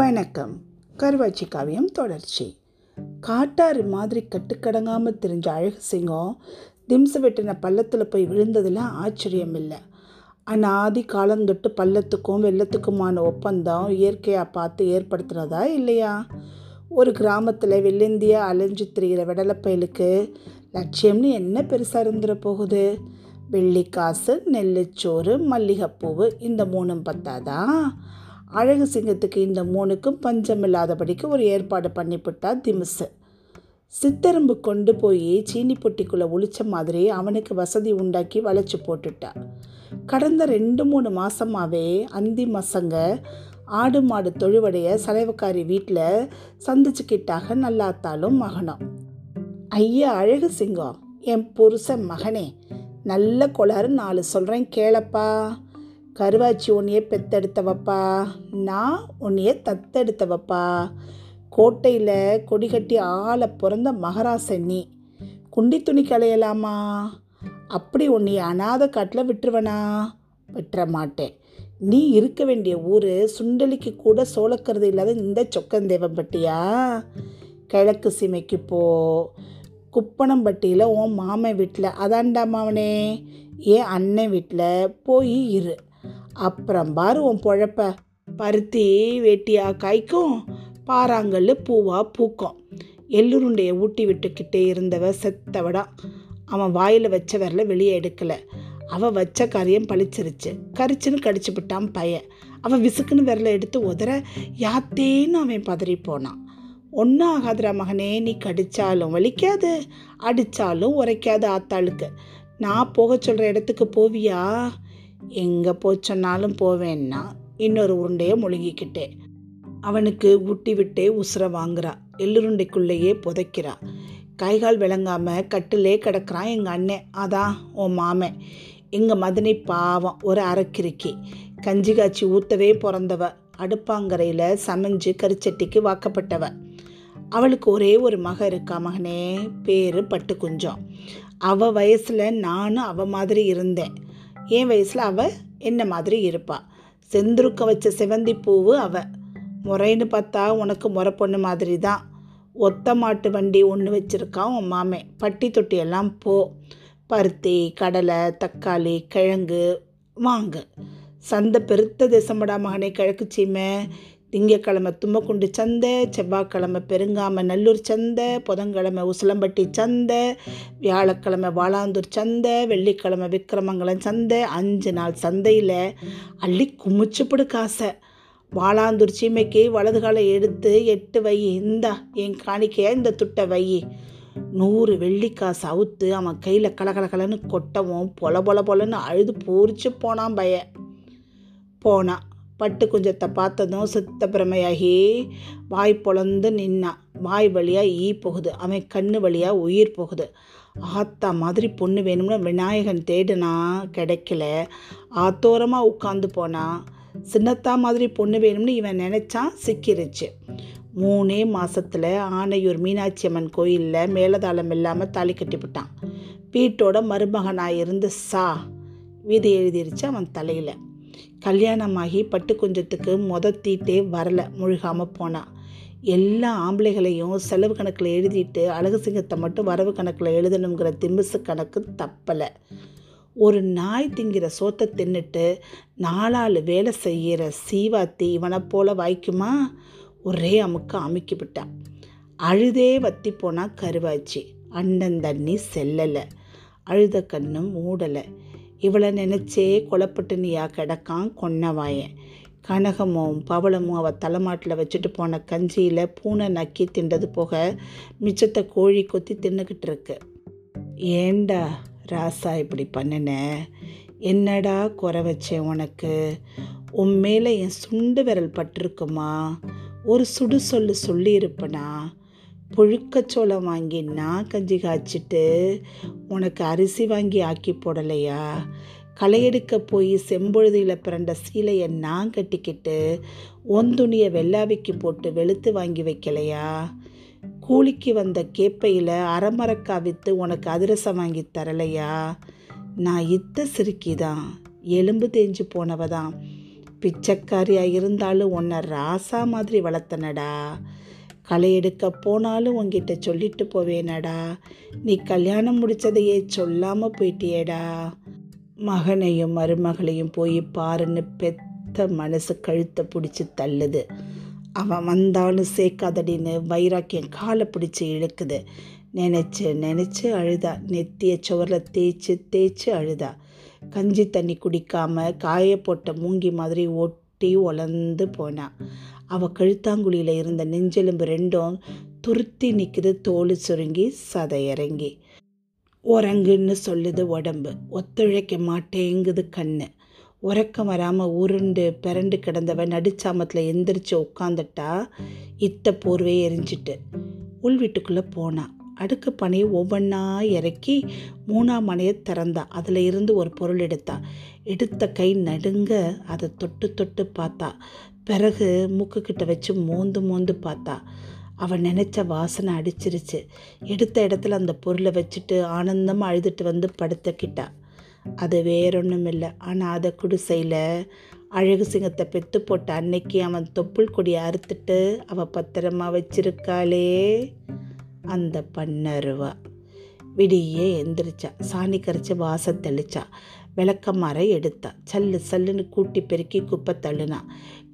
வணக்கம். கருவாச்சி காவியம் தொடர்ச்சி. காட்டாறு மாதிரி கட்டுக்கடங்காமல் தெரிஞ்ச அழகு சிங்கம் திம்ச வெட்டின பள்ளத்தில் போய் விழுந்ததில் ஆச்சரியம் இல்லை ஆனால் ஆதி காலந்தொட்டு பள்ளத்துக்கும் வெள்ளத்துக்குமான ஒப்பந்தம் இயற்கையாக பார்த்து ஏற்படுத்துகிறதா இல்லையா? ஒரு கிராமத்தில் வெள்ளந்திய அலைஞ்சு திரிகிற வெடலப்பயலுக்கு லட்சியம்னு என்ன பெருசாக இருந்துட போகுது? வெள்ளிக்காசு நெல்லுச்சோறு மல்லிகைப்பூவு இந்த மூணும் பத்தாதான் அழகு சிங்கத்துக்கு இந்த மூணுக்கும் பஞ்சம் இல்லாதபடிக்கு ஒரு ஏற்பாடு பண்ணிவிட்டா திமிசு. சித்தரும்பு கொண்டு போய் சீனி பொட்டிக்குள்ளே ஒளிச்ச மாதிரி அவனுக்கு வசதி உண்டாக்கி வளைச்சி போட்டுட்டா. கடந்த ரெண்டு மூணு மாதமாகவே அந்தி மசங்க ஆடு மாடு தொழுவடைய சலைவக்காரி வீட்டில் சந்திச்சுக்கிட்டாக நல்லாத்தாலும் மகனும். ஐயா அழகு சிங்கம் என் புருஷன் மகனே நல்ல கொளாறு நாலு சொல்கிறேன் கேளப்பா. கருவாச்சி உன்னையே பெத்தெடுத்தவப்பா. நான் உன்னையே தத்தெடுத்தவப்பா. கோட்டையில் கொடி கட்டி ஆளை பிறந்த மகராசன் நீ. குண்டி துணி களையலாமா? அப்படி உன்னைய அனாத காட்டில் விட்டுருவனா? விட்டுற மாட்டேன். நீ இருக்க வேண்டிய ஊர் சுண்டலிக்கு கூட சோளக்கருது இல்லாத இந்த சொக்கந்தேவம்பட்டியா கிழக்கு சீமைக்கு போ. குப்பனம்பட்டியில் உன் மாமன் வீட்டில். அதான்டா மாவனே ஏன் அண்ணன் வீட்டில்? போய் இரு. அப்புறம் பாரு உன் பொழப்ப. பருத்தி வேட்டியா காய்க்கும். பாறாங்கல் பூவா பூக்கும். எள்ளுருண்டையை ஊட்டி விட்டுக்கிட்டே இருந்தவ செத்தவடா. அவன் வாயில் வச்ச விரல வெளியே எடுக்கலை. அவள் வச்ச காரியம் பழிச்சிருச்சு கரிச்சுன்னு கடிச்சு விட்டான் பையன். அவன் விசுக்குன்னு விரல எடுத்து உதற யாத்தேன்னு அவன் பதறி போனான். ஒன்றும் ஆகாதுரா மகனே நீ கடிச்சாலும் வலிக்காது அடித்தாலும் உரைக்காது ஆத்தாளுக்கு. நான் போக சொல்கிற இடத்துக்கு போவியா? எங்கே போச்சொன்னாலும் போவேன்னா இன்னொரு உருண்டையை முழுங்கிக்கிட்டே. அவனுக்கு ஊட்டி விட்டே உசுர வாங்குறா. எள்ளுருண்டைக்குள்ளேயே புதைக்கிறா. கைகால் விளங்காமல் கட்டிலே கிடக்கிறான் எங்கள் அண்ணன் அதான் உன் மாமன் எங்கள் மதனி பாவம் ஒரு அரைக்கிறுக்கி. கஞ்சி காய்ச்சி ஊற்றவே பிறந்தவ. அடுப்பாங்கரையில் சமைஞ்சு கரிச்சட்டிக்கு வாக்கப்பட்டவ. அவளுக்கு ஒரே ஒரு மக இருக்கா மகனே? பேர் பட்டு குஞ்சம் அவள் வயசில் நானும் அவ மாதிரி இருந்தேன். என் வயசில் அவள் என்ன மாதிரி இருப்பாள் செந்துருக்க வச்ச செவந்தி பூவு அவள் முறைன்னு பார்த்தா உனக்கு முறை பொண்ணு மாதிரி தான் ஒத்த மாட்டு வண்டி ஒன்று வச்சுருக்கான் உன் மாமே. பட்டி தொட்டி எல்லாம் போ. பருத்தி கடலை தக்காளி கிழங்கு வாங்கு. சந்தை பெருத்த தேசமடா மகனே கிழக்கு சீமை. திங்கக்கிழமை தும்மக்குண்டு சந்தை செவ்வாய்க்கிழமை பெருங்காம நல்லூர் சந்தை புதன்கிழமை உசிலம்பட்டி சந்தை வியாழக்கிழமை வாளாந்தூர் சந்தை வெள்ளிக்கிழமை விக்கிரமங்கலம் சந்தை அஞ்சு நாள் சந்தையில் அள்ளி குமிச்சுப்பிடு காசை. வாளாந்தூர் சீமைக்கு வலது காலை எடுத்து எட்டு வை இந்தா என் காணிக்கையா இந்த துட்டை வை. நூறு வெள்ளிக்காசு அவுத்து அவன் கையில் கலகலகலன்னு கொட்டவும் பொல பொல பொலன்னு அழுது பூரிச்சு போனான் பய. போனான். பட்டு குஞ்சத்தை பார்த்ததும் சித்த பிரமையாகி வாய் பொழந்து நின்னான் வாய் வழியாக ஈ போகுது. அவன் கண்ணு வழியாக உயிர் போகுது. ஆத்தா மாதிரி பொண்ணு வேணும்னு விநாயகன் தேடுனா கிடைக்கல. ஆத்தோரமாக உட்காந்து போனான் சின்னத்தா மாதிரி பொண்ணு வேணும்னு இவன் நினச்சான் சிக்கிருச்சு. மூணே மாதத்தில் ஆனையூர் மீனாட்சி அம்மன் கோயிலில் மேலதாளம் இல்லாமல் தாலி கட்டிவிட்டான் வீட்டோட மருமகனாக இருந்து சா. வீதி எழுதிருச்சு அவன் தலையில். கல்யாணமாகி பட்டு குஞ்சத்துக்கு மொத தீட்டே வரலை முழுகாமல் போனால் எல்லா ஆம்பளைகளையும் செலவு கணக்கில் எழுதிட்டு அழகு சிங்கத்தை மட்டும் வரவு கணக்கில் எழுதணுங்கிற திமிசு கணக்கு தப்பலை. ஒரு நாய் திங்கிற சோத்தை தின்னுட்டு நாலாலு வேலை செய்கிற சீவாத்தி இவனை போல வாய்க்குமா? ஒரே அமுக்க அமுக்கி விட்டான் அழுதே வத்தி போனால் கருவாச்சு அண்ணன் தண்ணி செல்லலை அழுத கண்ணும் மூடலை. இவளை நினச்சே கொலப்பட்டுனியா கிடக்கான் கொன்னவாயன் கனகமும் பவளமும் அவள் தலைமாட்டில் வச்சுட்டு போன கஞ்சியில் பூனை நக்கி திண்டது போக மிச்சத்தை கோழி கொத்தி தின்னுக்கிட்டு இருக்கு. ஏண்டா ராசா இப்படி பண்ணின? என்னடா குறை வச்சேன் உனக்கு? உன் மேலே என் சுண்டு விரல் பட்டிருக்குமா? ஒரு சுடு சொல்லு சொல்லியிருப்பனா? புழுக்கச்சோளம் வாங்கி நான் கஞ்சி காய்ச்சிட்டு உனக்கு அரிசி வாங்கி ஆக்கி போடலையா? களையெடுக்க போய் செம்பொழுதியில் பிறண்ட சீலையை நான் கட்டிக்கிட்டு ஒன் துணியை வெள்ளாவிக்கு போட்டு வெளுத்து வாங்கி வைக்கலையா? கூலிக்கு வந்த கேப்பையில் அரைமரக்கா விற்று உனக்கு அதிரசம் வாங்கி தரலையா? நான் இத்த சிறுக்கி தான் எலும்பு தேஞ்சு போனவ தான் பிச்சைக்காரியாக இருந்தாலும் உன்னை ராசா மாதிரி வளர்த்தனடா. களை எடுக்க போனாலும் உன்கிட்ட சொல்லிட்டு போவேனடா. நீ கல்யாணம் முடிச்சதையே சொல்லாமல் போயிட்டியேடா. மகனையும் மருமகளையும் போய் பாருன்னு பெத்த மனசு கழுத்தை பிடிச்சி தள்ளுது. அவன் வந்தாலும் சேர்க்காதடின்னு வைராக்கியம் காலை பிடிச்சி இழுக்குது. நினச்சி நினச்சி அழுதா. நெத்திய சுவரில் தேய்ச்சி தேய்ச்சி அழுதா. கஞ்சி தண்ணி குடிக்காம காய போட்ட மூங்கி மாதிரி ஒட்டி ஒலந்து போனா. அவள் கழுத்தாங்குழியில் இருந்த நெஞ்செலும்பு ரெண்டும் துருத்தி நிற்குது தோல் சுருங்கி சதை இறங்கி உறங்குன்னு சொல்லுது உடம்பு ஒத்துழைக்க மாட்டேங்குது கண்ணு. உறக்கம் வராமல் உருண்டு பிறண்டு கிடந்தவன் நடுச்சாமத்தில் எந்திரிச்சு உட்காந்துட்டா இத்த போர்வையை எரிஞ்சிட்டு. உள் வீட்டுக்குள்ளே போனான் அடுக்கு பனையை ஒவ்வொன்றா இறக்கி மூணாம் மனையை திறந்தா அதில் இருந்து ஒரு பொருள் எடுத்தா. எடுத்த கை நடுங்க அதை தொட்டு தொட்டு பார்த்தா. பிறகு மூக்குக்கிட்ட வச்சு மோந்து மோந்து பார்த்தா அவன் நினச்ச வாசனை அடிச்சிருச்சு. எடுத்த இடத்துல அந்த பொருளை வச்சுட்டு ஆனந்தமாக அழுதுட்டு வந்து படுத்துக்கிட்டா. அது வேறொன்றும் இல்லை ஆனால் அதை குடிசையில் அழகு சிங்கத்தை பெத்து போட்ட அன்னைக்கு அவன் தொப்புள் கொடியை அறுத்துட்டு அவள் பத்திரமா வச்சிருக்காளே. அந்த பன்னருவா விடியே எந்திரிச்சா. சாணி கரைச்சி வாசம் தெளிச்சா. விளக்கமாரை எடுத்தா. சல்லு சல்லுன்னு கூட்டி பெருக்கி குப்பை தள்ளுனா.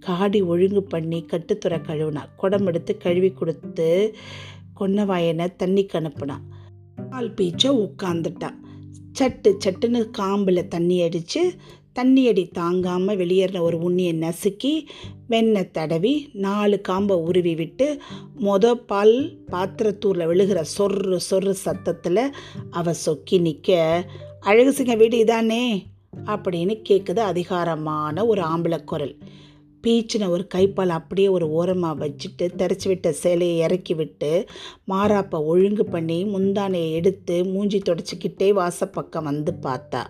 காடி ஒழுங்கு பண்ணி கட்டுத்துறை கழுவுனா குடம் எடுத்து கழுவி கொடுத்து கொன்னவாயனை தண்ணிக்கு அனுப்புனான் பால் பீச்ச உட்காந்துட்டான் சட்டு சட்டுன்னு காம்பில் தண்ணி அடித்து தண்ணி அடி தாங்காமல் வெளியேறின ஒரு உண்ணியை நசுக்கி வெண்ணெய் தடவி நாலு காம்பை உருவி விட்டு மொத பால் பாத்திரத்தூரில் விழுகிற சொர்ரு சொர்ரு சத்தத்தில் அவள் சொக்கி நிற்க அழகு சிங்க வீடு இதானே? அப்படின்னு கேட்குது அதிகாரமான ஒரு ஆம்பளை குரல். பீச்சின ஒரு கைப்பால் அப்படியே ஒரு ஓரமாக வச்சுட்டு தெரைச்சி விட்ட சேலையை இறக்கி விட்டு மாறாப்பை ஒழுங்கு பண்ணி முந்தானையை எடுத்து மூஞ்சி தொடச்சிக்கிட்டே வாசப்பக்கம் வந்து பார்த்தா.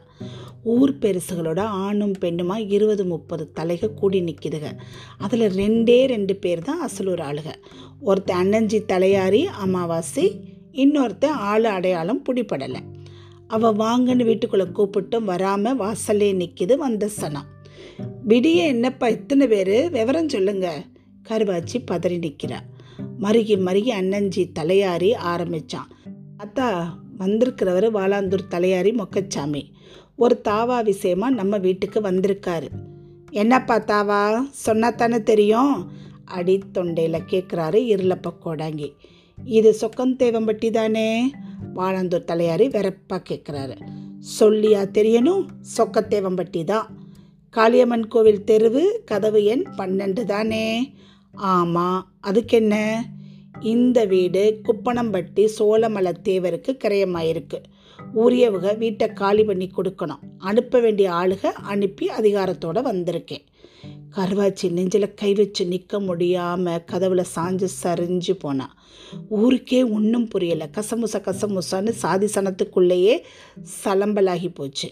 ஊர் பெருசுகளோட ஆணும் பெண்ணுமா இருபது முப்பது தலைக கூடி நிற்கிதுங்க அதில் ரெண்டே ரெண்டு பேர் தான் அசலூர் ஆளுக. ஒருத்தன் அண்ணஞ்சி தலையாரி அமாவாசை இன்னொருத்தன் ஆள் அடையாளம் பிடிப்படலை அவள் வாங்கன்னு வீட்டுக்குள்ளே கூப்பிட்டும் வராமல் வாசல்லே நிற்கிது வந்த சனம். விடிய என்னப்பா இத்தனை பேர்? விவரம் சொல்லுங்க. கருவாச்சி பதறி நிற்கிறா. மருகி மருகி அண்ணஞ்சி தலையாரி ஆரம்பித்தான் அத்தா வந்திருக்கிறவர் வாலாந்தூர் தலையாரி மொக்கச்சாமி. ஒரு தாவா விஷயமா நம்ம வீட்டுக்கு வந்திருக்காரு. என்னப்பா தாவா சொன்னாத்தானே தெரியும்? அடி தொண்டையில் கேட்குறாரு இருளப்ப கோடாங்கி. இது சொக்கந்தேவம்பட்டி தானே? வாழந்தூர் தலையாரி வெறப்பா கேட்குறாரு சொல்லியா தெரியணும்? சொக்கத்தேவம்பட்டி தான். காளியம்மன் கோவில் தெருவு கதவு எண் பன்னெண்டு தானே. ஆமாம் அதுக்கு என்ன இந்த வீடு குப்பனம்பட்டி சோழமலை தேவருக்கு கிரயமாயிருக்கு. உரியவங்க வீட்டை காலி பண்ணி கொடுக்கணும். அனுப்ப வேண்டிய ஆளுக அனுப்பி அதிகாரத்தோடு வந்திருக்கேன். கருவாச்சி நெஞ்சில் கை வச்சு நிற்க முடியாமல் கதவுல சாஞ்சு சரிஞ்சு போனான் ஊருக்கே ஒன்றும் புரியலை. கசமுச கசமுசான்னு சாதி சனத்துக்குள்ளேயே சலம்பலாகி போச்சு.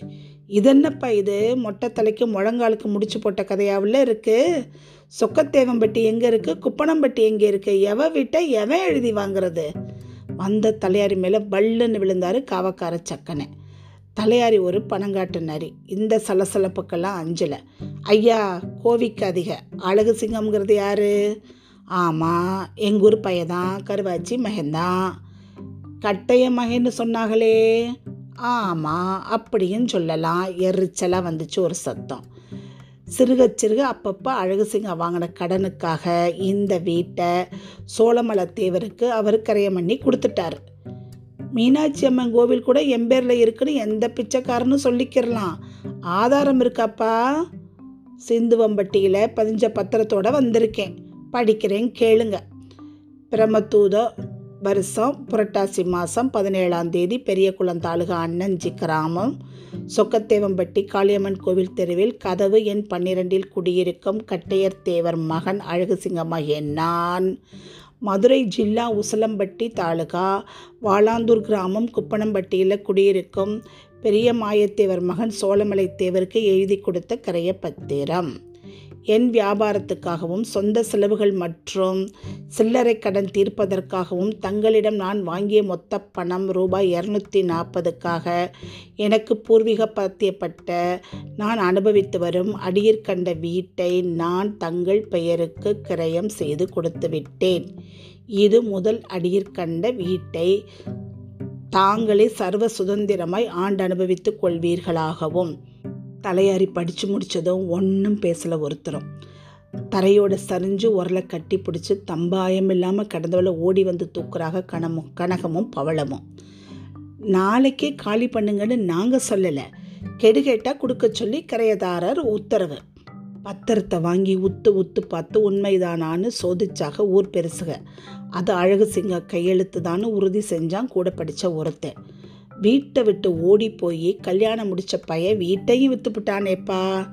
இதென்னப்பா இது? மொட்டை தலைக்கு முழங்காலுக்கு முடிச்சு போட்ட கதையாவில் இருக்குது சொக்கத்தேவம்பட்டி எங்கே இருக்குது குப்பனம்பட்டி எங்கே இருக்குது எவ வீட்டை எவன் எழுதி வாங்குறது? வந்த தலையாரி மேலே பல்லுன்னு விழுந்தாரு காவக்கார சக்கனை. தலையாரி ஒரு பணங்காட்டு நரி. இந்த சலசலப்புக்கெல்லாம் அஞ்சலை. ஐயா கோவிக்காதிக. அழகு சிங்கம்ங்கிறது யார்? ஆமாம் எங்கூர் பையதான் கருவாச்சி மகன்தான். கட்டைய மகன்னு சொன்னாங்களே. ஆமாம் அப்படின்னு சொல்லலாம். எரிச்சலாக வந்துச்சு ஒரு சத்தம். சிறுக சிறுக அப்பப்போ அழகுசிங்க வாங்கின கடனுக்காக இந்த வீட்டை சோழமலை தேவருக்கு அவர் கரையம் பண்ணி கொடுத்துட்டாரு. மீனாட்சி அம்மன் கோவில் கூட எம்பேரில் இருக்குன்னு எந்த பிச்சைக்காரனும் சொல்லிக்கிறலாம். ஆதாரம் இருக்காப்பா? சிந்துவம்பட்டியில் பதிஞ்ச பத்திரத்தோட வந்திருக்கேன். படிக்கிறேன் கேளுங்க. பிரமத்தூதோ வருஷம் புரட்டாசி மாதம் பதினேழாம் தேதி பெரியகுளம் தாலுகா அண்ணஞ்சி கிராமம் சொக்கத்தேவம்பட்டி காளியம்மன் கோவில் தெருவில் கதவு எண் பன்னிரெண்டில் குடியிருக்கும் கட்டையர் தேவர் மகன் அழகுசிங்கமாகிய நான் மதுரை ஜில்லா உசலம்பட்டி தாலுகா வாளாந்தூர் கிராமம் குப்பனம்பட்டியில் குடியிருக்கும் பெரிய மாயத்தேவர் மகன் சோழமலை தேவருக்கு எழுதி கொடுத்த கரைய பத்திரம். என் வியாபாரத்துக்காகவும் சொந்த செலவுகள் மற்றும் சில்லறை கடன் தீர்ப்பதற்காகவும் தங்களிடம் நான் வாங்கிய மொத்த பணம் ரூபாய் இரநூத்தி நாற்பதுக்காக எனக்கு பூர்வீக பத்தியப்பட்ட நான் அனுபவித்து வரும் அடியிற் கண்ட வீட்டை நான் தங்கள் பெயருக்கு கிரயம் செய்து கொடுத்துவிட்டேன் இது முதல் அடியிற் கண்ட வீட்டை தாங்களே சர்வ சுதந்திரமாய் ஆண்டு அனுபவித்துக் கொள்வீர்களாகவும். தலையாரி படித்து முடித்ததும் ஒன்றும் பேசலை ஒருத்தரும். தரையோட சரிஞ்சு உரலை கட்டி பிடிச்சி தம்பாயம் இல்லாமல் கடந்தவளை ஓடி வந்து தூக்குறாக கணமும் கனகமும் பவளமும். நாளைக்கே காலி பண்ணுங்கன்னு நாங்கள் சொல்லலை. கெடு கேட்டால் கொடுக்க சொல்லி கரையதாரர் உத்தரவு. பத்திரத்தை வாங்கி உத்து உத்து பார்த்து உண்மைதானான்னு சோதிச்சாக ஊர் பெருசுக. அது அழகு சிங்க கையெழுத்து தான் உறுதி செஞ்சான் கூட படித்த ஒருத்தன். வீட்டை விட்டு ஓடி போய் கல்யாணம் முடித்த பையன் வீட்டையும் விற்றுப்புட்டானேப்பா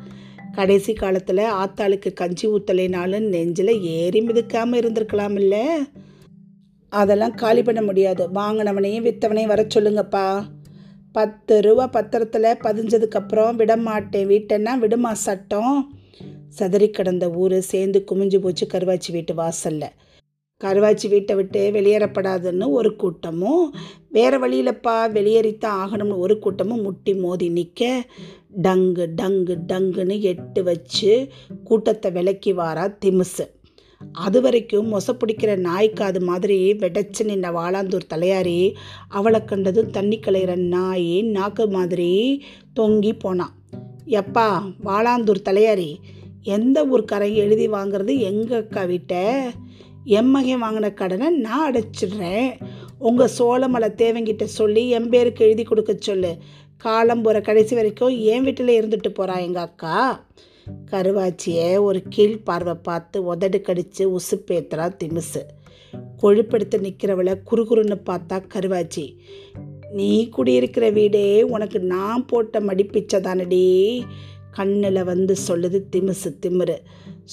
கடைசி காலத்தில் ஆத்தாளுக்கு கஞ்சி ஊத்தலைனாலும் நெஞ்சில் ஏறி மிதிக்காமல் இருந்திருக்கலாம் இல்லை அதெல்லாம் காலி பண்ண முடியாது. வாங்கினவனையும் விற்றவனையும் வர சொல்லுங்கப்பா. பத்து ரூபா பத்திரத்தில் பதிஞ்சதுக்கப்புறம் விடமாட்டேன். வீட்டைன்னா விடுமா சட்டம்? சதறி கிடந்த ஊர் சேர்ந்து குமிஞ்சு போச்சு கருவாச்சி வீட்டு வாசலில். கருவாச்சி வீட்டை விட்டு வெளியேறப்படாதுன்னு ஒரு கூட்டமும் வேறு வழியிலப்பா வெளியேறித்தான் ஆகணும்னு ஒரு கூட்டமும் முட்டி மோதி நிற்க டங்கு டங்கு டங்குன்னு எட்டு வச்சு கூட்டத்தை விலக்கி வாரா திமுசு. அது வரைக்கும் மொச பிடிக்கிற நாய்க்காது மாதிரி வெடச்சு நின்ன வாழாந்தூர் தலையாரி அவளை கண்டதும் தண்ணி கலையிற நாய் நாக்கு மாதிரி தொங்கி போனான் எப்பா வாழாந்தூர் தலையாரி எந்த ஊர்க்காரங்க எழுதி வாங்குறது எங்கள் அக்கா வீட்டை? எம்மகன் வாங்கின கடனை நான் அடைச்சிடுறேன். உங்கள் சோளமலை தேவங்கிட்ட சொல்லி என் பேருக்கு எழுதி கொடுக்க சொல்லு. காலம் போகிற கடைசி வரைக்கும் என் வீட்டில் இருந்துட்டு போகிறா எங்கள் அக்கா. கருவாச்சியை ஒரு கீழ் பார்வை பார்த்து உதடு கடித்து உசுப்பேத்துறா திமிசு. கொழுப்படுத்த நிற்கிறவளை குறுகுறுன்னு பார்த்தா கருவாச்சி. நீ குடியிருக்கிற வீடே உனக்கு நான் போட்ட மடிப்பிச்சதானடி கண்ணில் வந்து சொல்லுது திமிசு திமிரு.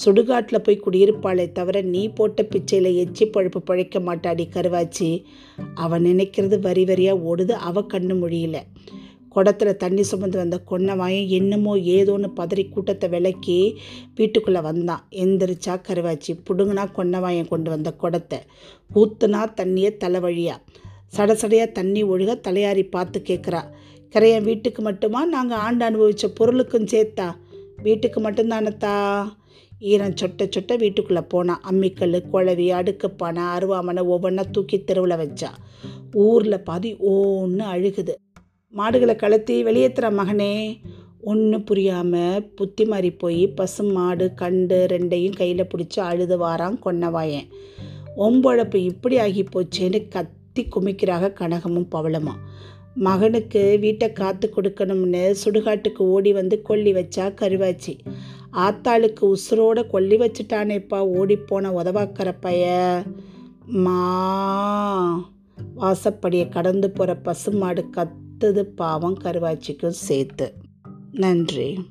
சுடுகாட்டில் போய் குடியிருப்பாளே தவிர நீ போட்ட பிச்சையில் எச்சி பழுப்பு பழைக்க மாட்டாடி கருவாச்சி. அவன் நினைக்கிறது வரி வரியாக ஓடுது அவ கண்ணு மொழியில். குடத்தில் தண்ணி சுமந்து வந்த கொன்னவாயன் என்னமோ ஏதோன்னு பதறி கூட்டத்தை விலக்கி வீட்டுக்குள்ளே வந்தான். எந்திரிச்சா கருவாச்சி புடுங்கினா கொன்னவாயன் கொண்டு வந்த குடத்தை. ஊத்துனா தண்ணியை தலை வழியாக சடசடையாக தண்ணி ஒழுக தலையாரி பார்த்து கேட்குறா கரையன் வீட்டுக்கு மட்டுமா? நாங்கள் ஆண்டு அனுபவித்த பொருளுக்கும் சேர்த்தா. வீட்டுக்கு மட்டும்தானத்தா? ஈரன் சொட்ட சொட்ட வீட்டுக்குள்ளே போனான் அம்மிக்கல் குழவி அடுக்குப்பானை அருவாமனை ஒவ்வொன்றா தூக்கி தெருவில் வச்சா. ஊரில் பாதி ஓன்னு அழுகுது. மாடுகளை கலத்தி வெளியேற்றுற மகனே ஒன்றும் புரியாமல் புத்தி மாறி போய் பசு மாடு கண்டு ரெண்டையும் கையில் பிடிச்சி அழுது வாரான் கொன்னவாயன். ஒம்பழப்பு இப்படி ஆகி போச்சேன்னு கத்தி குமிக்கிறாக கனகமும் பவளமா மகனுக்கு வீட்டை காத்து கொடுக்கணும்னு சுடுகாட்டுக்கு ஓடி வந்து கொல்லி வச்சா கருவாச்சி. ஆத்தாளுக்கு உசுரோட கொல்லி வச்சுட்டானேப்பா ஓடிப்போன உதவாக்கிற பைய. மா. வாசப்படியை கடந்து போகிற பசுமாடு கத்துது பாவம் கருவாச்சிக்கும் சேர்த்து. நன்றி.